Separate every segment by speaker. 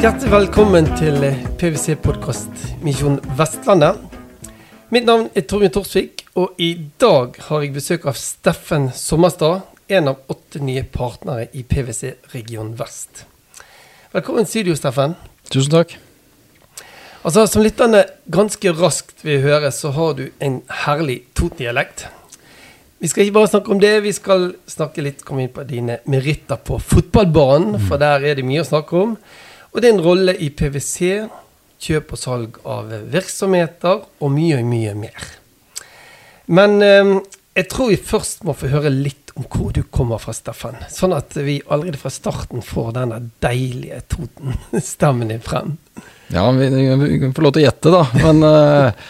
Speaker 1: Hjertelig velkommen til PwC-podkast Misjon Vestlandet. Mitt navn er Torbjørn Torsvik, og i dag har jeg besøk av Steffen Sommerstad, en av åtte nye partnere i PwC Region Vest. Velkommen i studio, Steffen.
Speaker 2: Tusen takk.
Speaker 1: Altså, Som lytterne ganske raskt vil høre, så har du en herlig Toten-dialekt. Vi skal ikke bare snakke om det, vi skal snakke litt komme inn på dine meritter på fotballbanen, for der er det mye å snakke om. Og din rolle i PwC, kjøp og salg av virksomheter og mye, mye mer. Men eh, jeg tror vi først må få høre litt om hvor du kommer fra, Steffen. Sånn at vi allerede fra starten får denne deilige Toten-stemmen din frem.
Speaker 2: Ja, vi, vi få lov til å gjette, da. Men eh,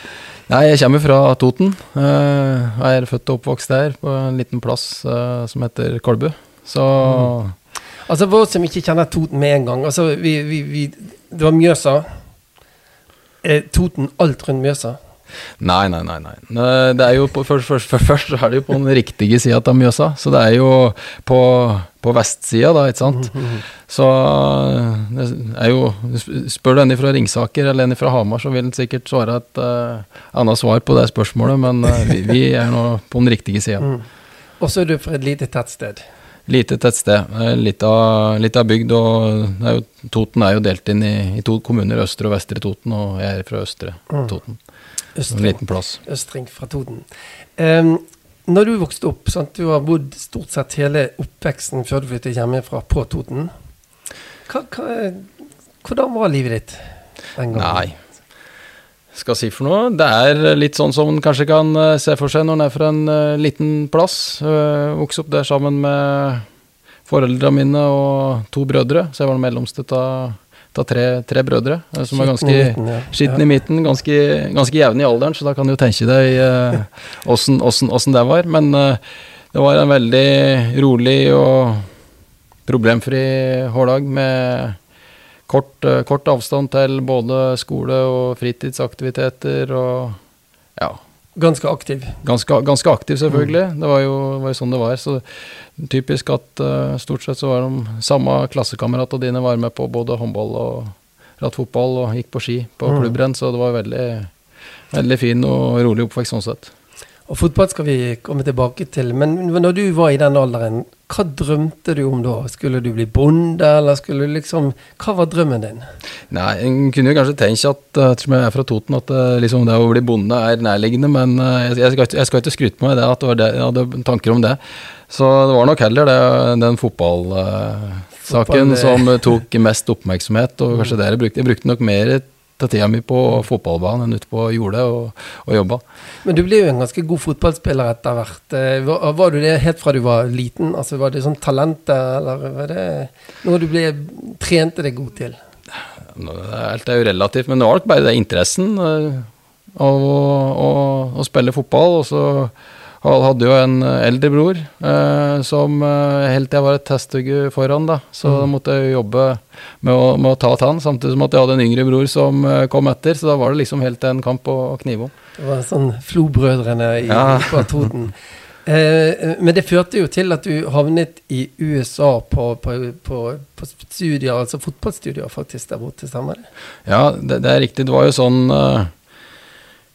Speaker 2: jeg kommer fra Toten. Eh, jeg er født og oppvokst der, på en liten plass uh, som heter Kolbu. Så mm.
Speaker 1: Altså For oss som ikke kjenner Toten med en gang altså vi, vi, vi, Det var Mjøsa. Er Toten alt rundt Mjøsa?
Speaker 2: Nei, nei, nei. nei. Det er jo på, først, først, først, er det jo på den riktige sida av Mjøsa. Så det er jo på, på vestsida, da, ikke sant. Så det er jo Spør du en fra Ringsaker eller en fra Hamar, så vil han sikkert svare et uh, annet svar på det spørsmålet, men uh, vi, vi, er nå på den riktige sida. Mm.
Speaker 1: Og så er du fra et lite tettsted?
Speaker 2: Lite tettsted. Litt av, litt av bygd. og er jo, Toten er jo delt inn i, i, to kommuner, Østre og Vestre Toten, og jeg er fra Østre mm. Toten.
Speaker 1: Østring,
Speaker 2: en liten plass.
Speaker 1: Østring fra Toten. Um, når du vokste opp, sant, du har bodd stort sett hele oppveksten før du flyttet hjemmefra på Toten. Hva, hva, hvordan var livet ditt
Speaker 2: den gangen? Nei, skal si for noe. Det er litt sånn som en kanskje kan eh, se for seg når en er fra en uh, liten plass. Uh, Vokste opp der sammen med foreldrene mine og to brødre, så jeg var den mellomste av tre, tre, brødre. Som er ganske skitten i midten, ganske, ganske jevne i alderen, så da kan du jo tenke deg åssen det var. Men det var en veldig rolig og problemfri hårdag med kort, eh, kort, avstand til både skole og fritidsaktiviteter og ja.
Speaker 1: Ganske aktiv?
Speaker 2: Ganske, ganske aktiv, selvfølgelig. Mm. Det var jo, var jo, sånn det var. Så typisk at uh, stort sett så var de samme klassekameratene dine var med på både håndball og rattfotball og gikk på ski på mm. klubbrenn, så det var veldig, veldig fin og rolig oppvekst sånn sett.
Speaker 1: Og Fotball skal vi komme tilbake til, men når du var i den alderen, hva drømte du om da? Skulle du bli bonde, eller skulle du liksom Hva var drømmen din?
Speaker 2: Nei, En kunne jo kanskje tenke at eh, ettersom jeg er fra Toten, at eh, liksom det å bli bonde er nærliggende, men eh, jeg, skal, jeg skal, ikke skryte på meg det, at det var det, jeg hadde tanker om det. Så det var nok heller det, den fotballsaken Fotball, som tok mest oppmerksomhet, og kanskje det jeg brukte. Jeg brukte nok mer ta tida mi på fotballbanen enn ute på jordet og, og jobba.
Speaker 1: Men du ble jo en ganske god fotballspiller etter hvert. Eh, var, var, du det helt fra du var liten? Altså Var det sånn talentet, eller var det noe du ble, trente deg god til?
Speaker 2: Alt er jo relativt, men det var nok bare det interessen eh, av å, å, å spille fotball. og så han hadde jo en eh, eldre bror eh, som helt til jeg var et testugge foran, da. Så mm. måtte jeg jobbe med å, med å ta tann, samtidig som at jeg hadde en yngre bror som eh, kom etter. Så da var det liksom helt en kamp å, å knive om.
Speaker 1: Det var sånn Flo-brødrene i ja. Toten. Eh, men det førte jo til at du havnet i USA på, på, på, på studier, altså fotballstudier faktisk der borte, stemmer det?
Speaker 2: Ja, det, det er riktig. Det var jo sånn uh,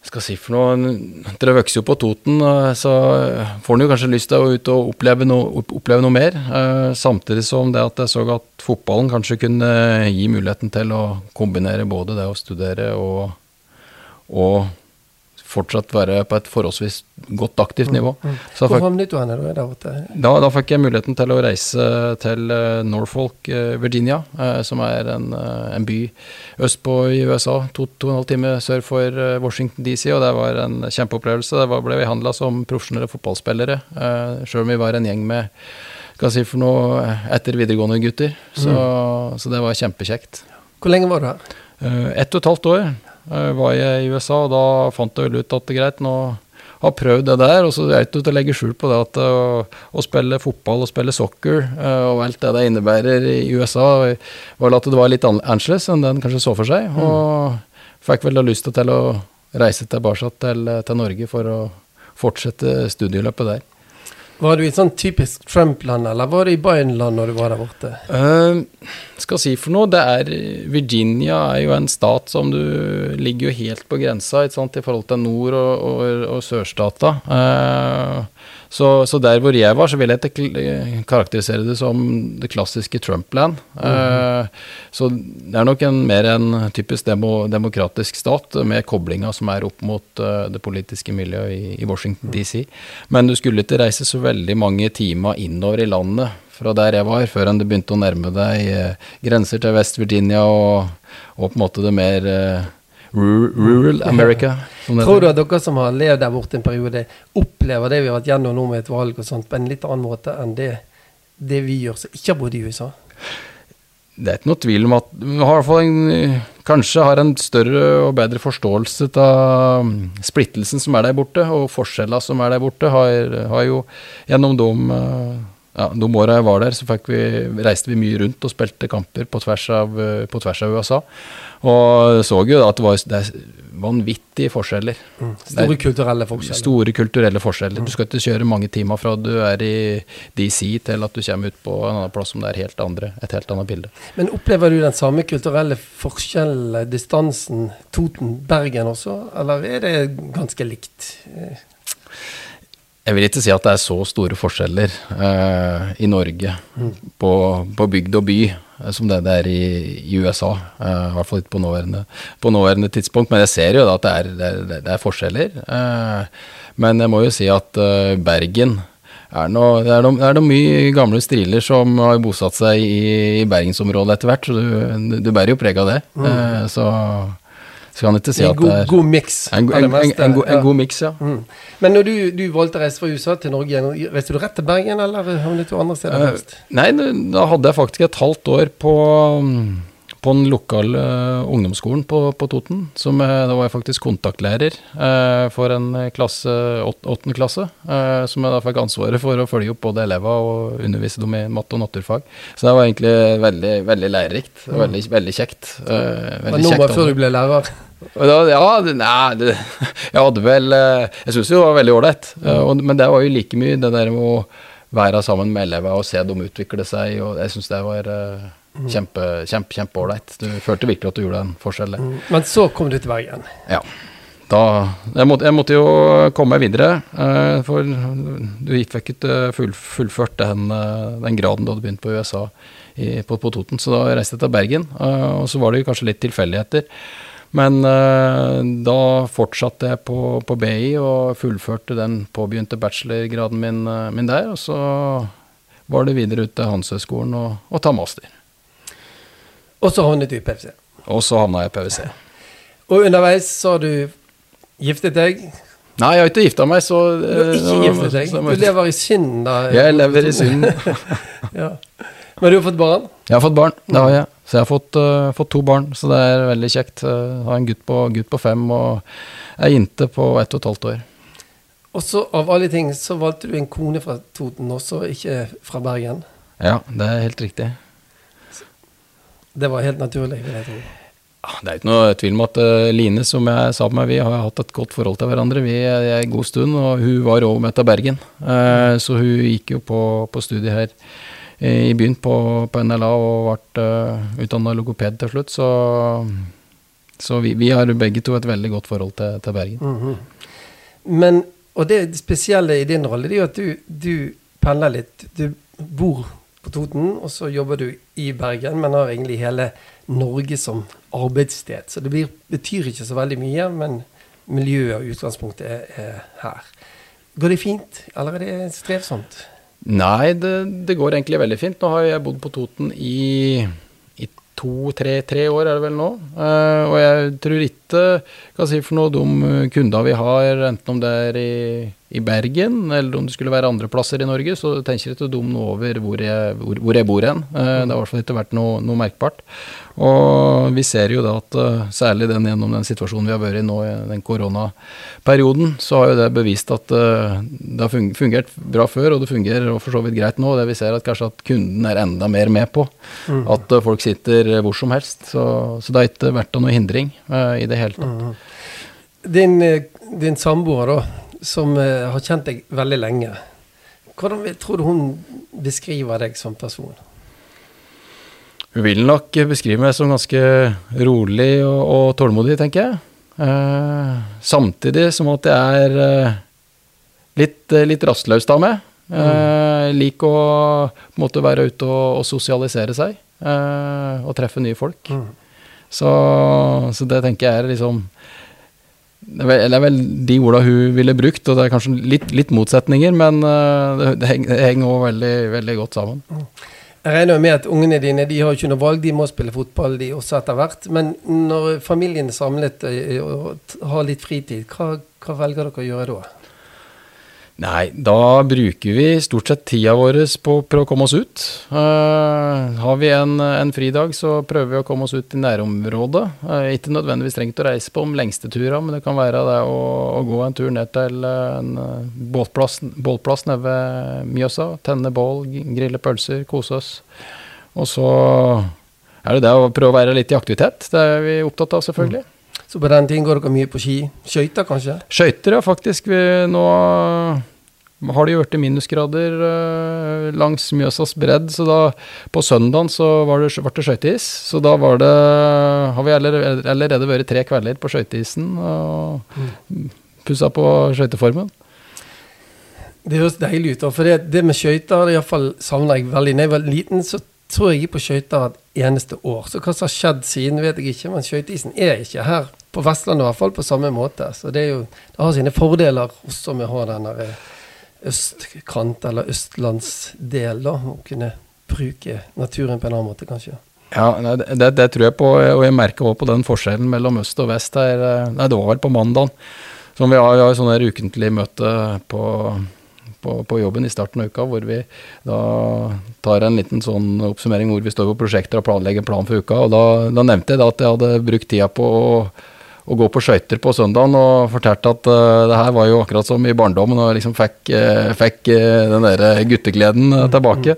Speaker 2: skal si for noe Dere vokser jo på Toten, eh, så får en kanskje lyst til å ut og oppleve noe, oppleve noe mer. Eh, samtidig som det at jeg så at fotballen kanskje kunne gi muligheten til å kombinere både det å studere og, og fortsatt være på et forholdsvis godt aktivt nivå. Mm,
Speaker 1: mm. Hvor havnet du hen da?
Speaker 2: Da, da, fikk jeg muligheten til å reise til uh, Norfolk, uh, Virginia, uh, som er en, en, by østpå i USA. To, to og en halv time sør for Washington DC, og det var en kjempeopplevelse. Der ble vi handla som profesjonelle fotballspillere, sjøl om vi var en gjeng med hva si for noe etter videregående gutter. Så, mm. så det var kjempekjekt.
Speaker 1: Hvor lenge var du her?
Speaker 2: ett og et halvt år. Uh, var jeg i USA, og da fant jeg vel ut at det er greit, nå har prøvd det der. Og så er det ikke til å legge skjul på det at å, å spille fotball og spille soccer uh, og alt det det innebærer i USA, var at det var litt annerledes enn det en kanskje så for seg. Mm. Og fikk vel da lyst til å reise tilbake til, til Norge for å fortsette studieløpet der.
Speaker 1: Var du i sånn typisk Trump-land, eller var du i Biden-land når du var der borte?
Speaker 2: Uh, skal si for noe, det er Virginia er jo en stat som du ligger jo helt på grensa i forhold til nord- og, og, og sørstata. Uh, så, så, der hvor jeg var, så vil jeg karakterisere det som det klassiske Trump-land. Mm. Så det er nok en, mer en typisk demo, demokratisk stat, med koblinga som er opp mot uh, det politiske miljøet i, i Washington DC. Men du skulle ikke reise så veldig mange timer innover i landet fra der jeg var, før det begynte å nærme deg grenser til West Virginia og, og, på en måte det mer rural America.
Speaker 1: Tror du at dere som har levd der borte en periode, opplever det vi har vært gjennom nå med et valg og sånt, på en litt annen måte enn det, det vi gjør som ikke har bodd i USA?
Speaker 2: Det er ikke noe tvil om at vi har en, kanskje har en større og bedre forståelse av mm, splittelsen som er der borte, og forskjellene som er der borte, har, har jo gjennom de eh, ja, de åra jeg var der, så vi, reiste vi mye rundt og spilte kamper på tvers av, på tvers av USA. Og så jo at det var det vanvittige forskjeller.
Speaker 1: Mm. Store kulturelle forskjeller.
Speaker 2: Store kulturelle forskjeller. Du skal ikke kjøre mange timer fra du er i DC til at du kommer ut på en annen plass som det er helt andre, et helt annet bilde.
Speaker 1: Men opplever du den samme kulturelle forskjellen, distansen, Toten-Bergen også, eller er det ganske likt?
Speaker 2: Jeg vil ikke si at det er så store forskjeller uh, i Norge mm. på, på, bygd og by uh, som det det er i, i USA. Uh, I hvert fall ikke på nåværende, på nåværende, tidspunkt. Men jeg ser jo da at det er, det er, det er forskjeller. men jeg må jo si at Bergen er noe, det, er noe, det er noe mye gamle striler som har bosatt seg i, i bergensområdet etter hvert, så du, du bærer jo preg av det. Mm. så skal kan ikke si
Speaker 1: at
Speaker 2: god,
Speaker 1: God miks.
Speaker 2: En, en, en, en, god, god miks, ja. Mm.
Speaker 1: Men når du, du, valgte å reise fra USA til Norge, reiste du rett til Bergen, eller havnet du andre steder?
Speaker 2: Uh, nei, da hadde jeg faktisk et halvt år på, på den lokale uh, ungdomsskolen på, på Toten. Som, uh, da var jeg faktisk kontaktlærer eh, for en klasse, åttende klasse. som jeg da fikk ansvaret for å følge opp både elever og undervise dem i matte og naturfag. Så det var egentlig veldig, veldig lærerikt. Mm. Veldig, veldig kjekt.
Speaker 1: veldig Men nå var før du ble lærer?
Speaker 2: Da, ja, nei, det, jeg hadde vel eh, Jeg syns jo det var veldig ålreit. Mm. Men det var jo like mye det der med å være sammen med elever og se dem utvikle seg. og Jeg syns det var uh, kjempe, kjempe, kjempeålreit. Du følte virkelig at du gjorde en forskjell. Mm.
Speaker 1: Men så kom du til Bergen?
Speaker 2: Ja. Da, jeg, måtte, jeg måtte jo komme meg videre, Eh, for du fikk ikke full, fullført den, uh, den, graden du hadde begynt på USA i, på, på, Toten. Så da reiste jeg til Bergen, og så var det jo kanskje litt tilfeldigheter. Men eh, da fortsatte jeg på, på, BI og fullførte den påbegynte bachelorgraden min, uh, min, der. Og så var det videre ut til Handelshøyskolen og, og ta master.
Speaker 1: Og så havnet du i PwC?
Speaker 2: Og så havna jeg i PwC.
Speaker 1: Og underveis så har du giftet deg?
Speaker 2: Nei, jeg har ikke gifta meg, så
Speaker 1: Du har ikke uh, giftet deg? Du lever i synden, da?
Speaker 2: Jeg lever i synden.
Speaker 1: ja. Men du har fått barn?
Speaker 2: Jeg har fått barn, det har jeg. Så jeg har fått, uh, fått to barn, så det er veldig kjekt. Jeg uh, har en gutt på, gutt på fem og ei jente på ett og et halvt år.
Speaker 1: Og så av alle ting så valgte du en kone fra Toten også, ikke fra Bergen?
Speaker 2: Ja, det er helt riktig.
Speaker 1: Det var helt naturlig, vil jeg tro.
Speaker 2: Det er ikke noe tvil om at uh, Line, som jeg sa på meg, vi har hatt et godt forhold til hverandre vi er en god stund. Og hun var òg med til Bergen, uh, så hun gikk jo på, på studiet her i byen på, på NLA og ble eh, utdanna logoped til slutt. Så, så vi, vi, har begge to et veldig godt forhold til, til Bergen. Mm -hmm.
Speaker 1: Men, og det spesielle i din rolle, det er jo at du, du pendler litt. Du bor på Toten, og så jobber du i Bergen, men har egentlig hele Norge som arbeidssted. Så det blir, betyr ikke så veldig mye, men miljøet og utgangspunktet er, er her. Går det fint, eller er det strevsomt?
Speaker 2: Nei, det, det, går egentlig veldig fint. Nå har jeg bodd på Toten i, i to-tre tre år, er det vel nå. Uh, og jeg tror ikke hva si for noe de kunder vi har, enten om det er i i Bergen, eller om det skulle være andre plasser i Norge, så tenker jeg ikke dum noe over hvor jeg, hvor, hvor jeg bor hen. Eh, det har i hvert fall ikke vært noe, noe, merkbart. Og vi ser jo da at uh, særlig den, gjennom den situasjonen vi har vært i nå, i den koronaperioden, så har jo det bevist at uh, det har fungert bra før, og det fungerer for så vidt greit nå. Det vi ser at kanskje at kunden er enda mer med på. Mm. At folk sitter hvor som helst. Så, så, det har ikke vært noe hindring i det hele tatt.
Speaker 1: Mm. Din, din samboer, da som uh, har kjent deg veldig lenge. Hvordan tror du hun beskriver deg som person?
Speaker 2: Hun vil nok beskrive meg som ganske rolig og, og tålmodig, tenker jeg. Eh, samtidig som at jeg er eh, litt, eh, litt rastløs av meg. Eh, Liker å på en måte være ute og, og sosialisere seg. eh, og treffe nye folk. Så, så det tenker jeg er liksom det er, vel, de orda hun ville brukt, og det er kanskje litt, litt motsetninger, men eh, det, det henger- òg veldig, veldig godt sammen.
Speaker 1: Jeg regner med at ungene dine de har ikke noe valg, de må spille fotball de også etter hvert. Men når familien er samlet eh, og har litt fritid, hva, hva velger dere å gjøre da?
Speaker 2: Nei, da bruker vi stort sett tida vår på å prøve å komme oss ut. Uh, har vi en, en fridag, så prøver vi å komme oss ut i nærområdet. Uh, ikke nødvendigvis trengt å reise på de lengste turene, men det kan være det å, å gå en tur ned til eh, en båtplass, båtplass, bålplass nede ved Mjøsa. Tenne bål, grille pølser, kose oss. Og så er det det å prøve å være litt i aktivitet. Det er vi opptatt av, selvfølgelig.
Speaker 1: Så på den tiden går dere mye på ski. Skøyter, kanskje?
Speaker 2: Skøyter, ja, faktisk. Vi, nå har det jo vært minusgrader eh, langs Mjøsas bredd, så da på søndagen så var det, ble det skøyteis. Så da var det Har vi allerede, allerede vært tre kvelder på skøyteisen og pussa på skøyteformen.
Speaker 1: Det høres deilig ut. For det, det med skøyter savner jeg veldig. Da jeg var liten, så tror jeg på skøyter et eneste år. Så hva som har skjedd siden, vet jeg ikke. Men skøyteisen er ikke her på Vestlandet i hvert fall på samme måte. Så det, jo, det har sine fordeler også med å ha den eh, østkant, eller østlandsdel, da. Å kunne bruke naturen på en annen måte, kanskje.
Speaker 2: Ja, det, det, tror jeg på, og jeg merker også på den forskjellen mellom øst og vest her. eh, Nei, det var vel på mandag. Som vi har, vi har sånn her ukentlig møte på, på, på jobben i starten av uka, hvor vi da tar en liten sånn oppsummering hvor vi står på prosjekter og planlegger en plan for uka. Og da, da nevnte jeg da at jeg hadde brukt tida på å, å gå på skøyter på søndagen, og fortalte at uh, det her var jo akkurat som i barndommen, og liksom fikk, uh, fikk uh, den der guttegleden tilbake.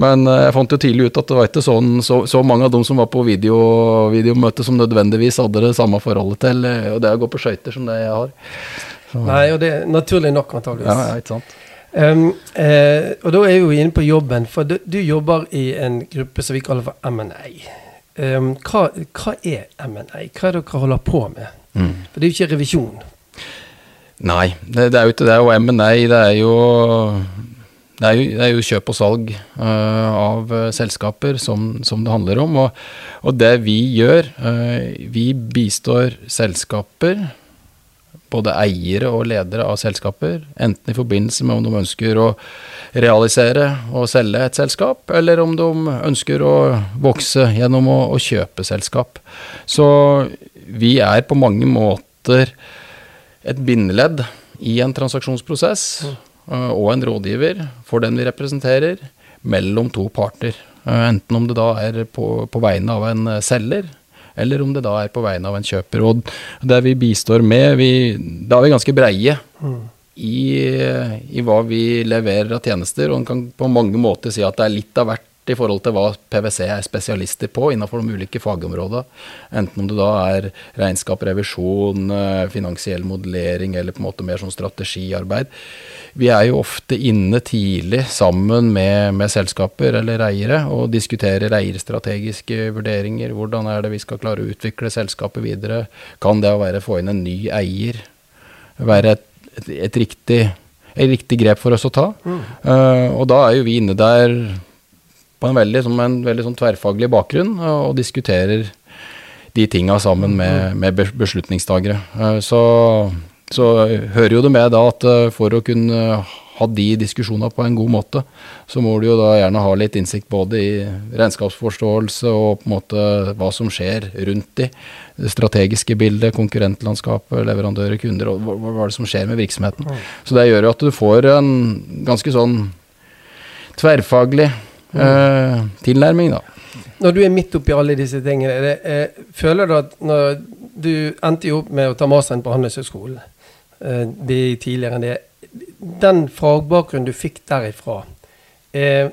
Speaker 2: Men eh, jeg fant jo tidlig ut at det var ikke sånn, så, så mange av dem som var på video, videomøte som nødvendigvis hadde det samme forholdet til og det å gå på skøyter som det jeg har. Så,
Speaker 1: Nei, og det er naturlig nok, antageligvis.
Speaker 2: ja, ikke sant.
Speaker 1: Um, og da er vi jo inne på jobben, for du, du jobber i en gruppe som vi kaller for M&A. Um, hva, hva er M&A? Hva er det dere holder på med?
Speaker 2: Mm.
Speaker 1: For det er jo ikke revisjon.
Speaker 2: Nei, det, det er jo ikke det. Og M&A, det er jo det er jo, det er jo kjøp og salg uh, av øh, selskaper som, som det handler om. Og, og det vi gjør, uh, vi bistår selskaper, både eiere og ledere av selskaper, enten i forbindelse med om de ønsker å realisere og selge et selskap, eller om de ønsker å vokse gjennom å, å kjøpe selskap. Så vi er på mange måter et bindeledd i en transaksjonsprosess øh, og en rådgiver for den vi representerer, mellom to parter. Øh, Enten om det da er på, på vegne av en øh, selger, eller om det da er på vegne av en kjøper. Og der vi bistår med, vi, da er vi ganske breie i, i hva vi leverer av tjenester, og en kan på mange måter si at det er litt av hvert i forhold til hva PwC er spesialister på innenfor de ulike fagområdene. Enten om det da er regnskap, revisjon, eh, finansiell modellering eller på en måte mer sånn strategiarbeid. Vi er jo ofte inne tidlig sammen med, med selskaper eller eiere og diskuterer eierstrategiske vurderinger. Hvordan er det vi skal klare å utvikle selskapet videre? Kan det å være få inn en ny eier være et, et, et, riktig, et riktig grep for oss å ta? Eh, og da er jo vi inne der på en veldig, som en veldig sånn tverrfaglig bakgrunn og, og diskuterer de tinga sammen med, med beslutningstagere. Eh, Så, så hører jo det med da at eh, for å kunne ha de diskusjonene på en god måte, så må du jo da gjerne ha litt innsikt både i regnskapsforståelse og på en måte hva som skjer rundt de. Det strategiske bildet, konkurrentlandskapet, leverandører, kunder, og hva, hva er det som skjer med virksomheten. Så det gjør jo at du får en ganske sånn tverrfaglig eh, tilnærming, da.
Speaker 1: Når du er midt oppi alle disse tingene, det, eh, føler du at når du endte jo opp med å ta masteren på Handelshøyskolen, eh, det er tidligere enn det, den fagbakgrunnen du fikk derifra, eh,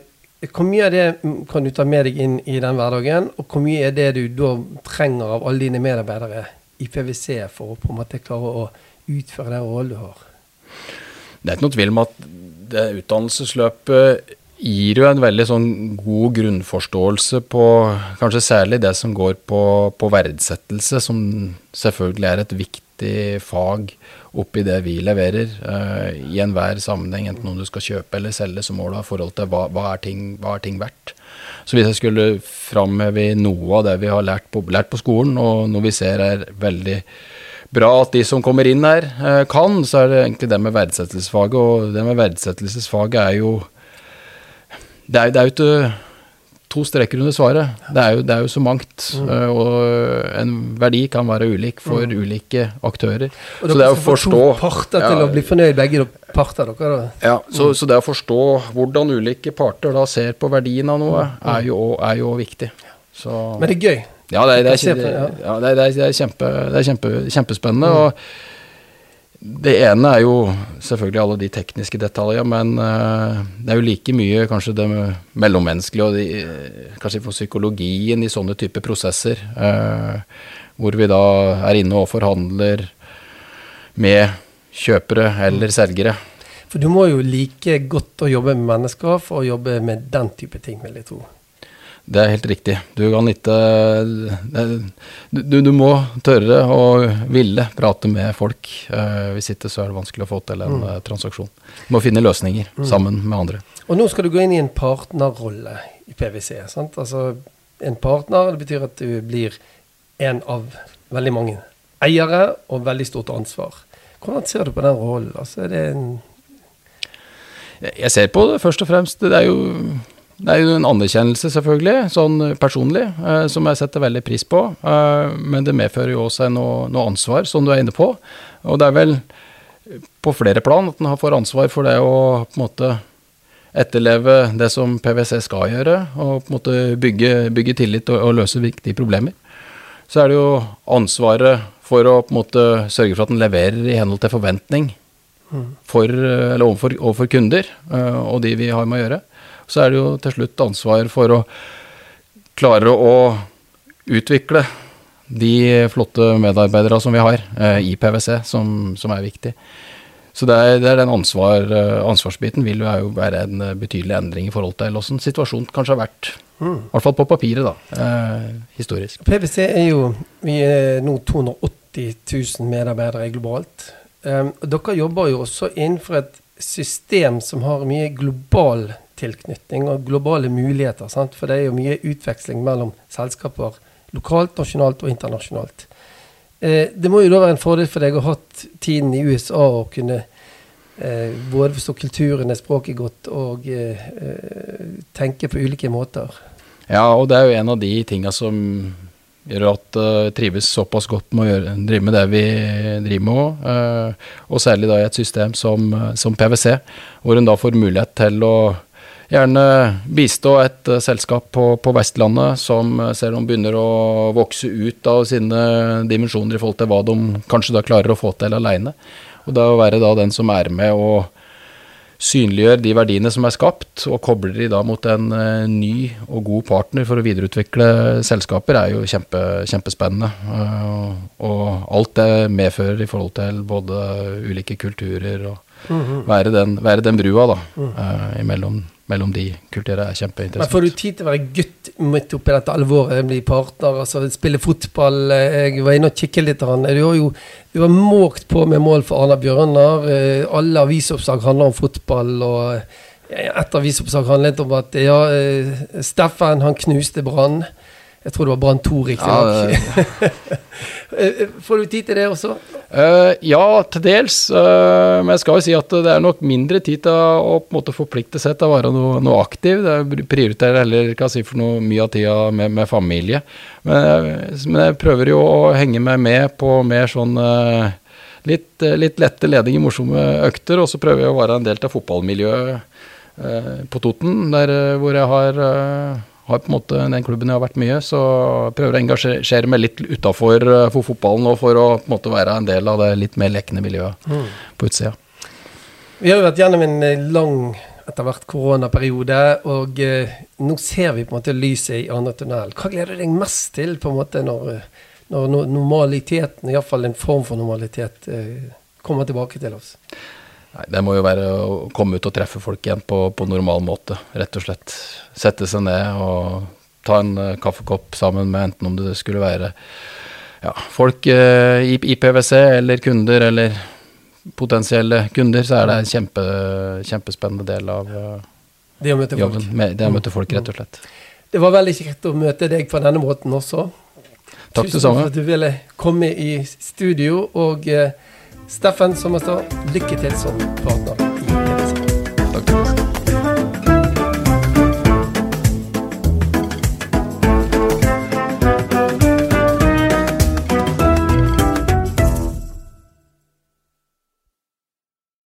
Speaker 1: hvor mye av det kan du ta med deg inn i den hverdagen, og hvor mye er det du da trenger av alle dine medarbeidere i PwC for å på en måte klare å utføre den rollen du har?
Speaker 2: Det er ikke noe tvil om at det utdannelsesløpet gir jo en veldig sånn god grunnforståelse på kanskje særlig det som går på, på verdsettelse, som selvfølgelig er et viktig fag oppi det vi leverer. Uh, I enhver sammenheng, enten om du skal kjøpe eller selge, så må du ha forhold til hva, hva, er, ting, hva er ting verdt. Så hvis jeg skulle framheve noe av det vi har lært på, lært på skolen, og noe vi ser er veldig bra at de som kommer inn her, uh, kan, så er det egentlig det med verdsettelsesfaget. Og det med verdsettelsesfaget er jo det er, det er jo ikke to streker under svaret. Det er jo, det er jo så mangt. Mm. Uh, og en verdi kan være ulik for mm. ulike aktører.
Speaker 1: Og så det er å forstå to parter til ja, å bli fornøyd, begge parter dere, da.
Speaker 2: Ja, så, mm. så, det å forstå hvordan ulike parter da ser på verdien av noe, mm. er jo, er jo viktig. Så.
Speaker 1: Men det er gøy.
Speaker 2: Ja, det er, det er, det er, er kjempe, kjempe, kjempespennende. Og det ene er jo selvfølgelig alle de tekniske detaljene, men uh, det er jo like mye kanskje det mellommenneskelige og de, kanskje for psykologien i sånne typer prosesser. Uh, hvor vi da er inne og forhandler med kjøpere eller selgere.
Speaker 1: For du må jo like godt å jobbe med mennesker for å jobbe med den type ting, vil jeg tro.
Speaker 2: Det er helt riktig. Du kan ikke du, du, må tørre og ville prate med folk. Uh, hvis ikke så er det vanskelig å få til en mm. uh, transaksjon. Du må finne løsninger mm. sammen med andre.
Speaker 1: Og nå skal du gå inn i en partnerrolle i PwC. sant? Altså en partner, det betyr at du blir en av veldig mange eiere og veldig stort ansvar. Hvordan ser du på den rollen? Altså, er det en
Speaker 2: Jeg ser på det først og fremst Det er jo det er jo en anerkjennelse, selvfølgelig, sånn personlig, eh, som jeg setter veldig pris på. Eh, men det medfører jo også noe, noe, ansvar, som du er inne på. Og det er vel på flere plan at en får ansvar for det å på en måte etterleve det som PwC skal gjøre, og på en måte bygge, bygge tillit og, og, løse viktige problemer. Så er det jo ansvaret for å på en måte sørge for at en leverer i henhold til forventning for, for, overfor, overfor, kunder eh, og de vi har med å gjøre så er det jo til slutt ansvar for å klare å utvikle de flotte medarbeidere som vi har eh, i PwC, som, som, er viktig. Så det er, det er den ansvar, eh, ansvarsbiten vil jo være en eh, betydelig endring i forhold til hvordan situasjonen kanskje har vært. Mm. I hvert fall på papiret, da. Eh, historisk.
Speaker 1: PwC er jo Vi er nå 280 000 medarbeidere globalt. Um, dere jobber jo også innenfor et system som har mye global tilknytning og globale muligheter. Sant? For det er jo mye utveksling mellom selskaper lokalt, nasjonalt og internasjonalt. Eh, det må jo da være en fordel for deg å ha hatt tiden i USA og kunne eh, både forstå kulturen, språket godt og eh, eh, tenke på ulike måter.
Speaker 2: Ja, og det er jo en av de tinga som gjør at uh, trives såpass godt med å gjøre, drive med det vi driver med òg. Uh, og særlig da i et system som, som PwC, hvor en da får mulighet til å gjerne bistå et uh, selskap på, på, Vestlandet som uh, ser de begynner å vokse ut av sine dimensjoner i forhold til hva de kanskje da klarer å få til aleine. Og da å være da den som er med og synliggjør de verdiene som er skapt, og kobler de da mot en uh, ny og god partner for å videreutvikle selskaper, er jo kjempe, kjempespennende. og alt det medfører i forhold til både ulike kulturer og -hmm. være, den, være, den, brua da, mm. imellom mellom de kulturene er kjempeinteressant.
Speaker 1: Men Får du tid til å være gutt midt oppi dette alvoret, bli partner, altså spille fotball? Jeg var inne og kikket litt. Du har jo du har måkt på med mål for Arna Bjørnar. Eh, alle avisoppslag handler om fotball. og eh, et avisoppslag handlet om at ja, eh, Steffen han knuste Brann. Jeg tror det var Brann 2, riktignok. Ja, Får du tid til det også?
Speaker 2: Uh, ja, til dels. Uh, men jeg skal jo si at det er nok mindre tid til å på en måte forplikte seg til å være noe, noe aktiv. Det prioriterer heller ikke si for noe mye av tida med, med familie. Men, men, jeg prøver jo å henge meg med på mer sånn uh, litt, litt, lette, i morsomme økter. Og så prøver jeg å være en del av fotballmiljøet på Toten, der hvor jeg har har på en måte den klubben jeg har vært mye, så prøver jeg å engasjere meg litt utafor eh, for fotballen og for å på en måte være en del av det litt mer lekne miljøet mm. på utsida.
Speaker 1: Vi har jo vært gjennom en eh, lang etter hvert koronaperiode, og eh, nå ser vi på en måte lyset i andre tunnel. Hva gleder du deg mest til på en måte når, når normaliteten, iallfall en form for normalitet, kommer tilbake til oss?
Speaker 2: Nei, Det må jo være å komme ut og treffe folk igjen på, på normal måte, rett og slett. Sette seg ned og ta en uh, kaffekopp sammen med enten om det skulle være ja, folk uh, i, i, PwC eller kunder eller potensielle kunder, så er det en kjempe, kjempespennende del av uh,
Speaker 1: det å møte
Speaker 2: jobben. Med, det å møte folk, rett og slett.
Speaker 1: Det var veldig kjekt å møte deg på denne måten også.
Speaker 2: Takk det samme.
Speaker 1: Tusen takk for at du ville komme i studio. Og Steffen Sommerstad, lykke til som partner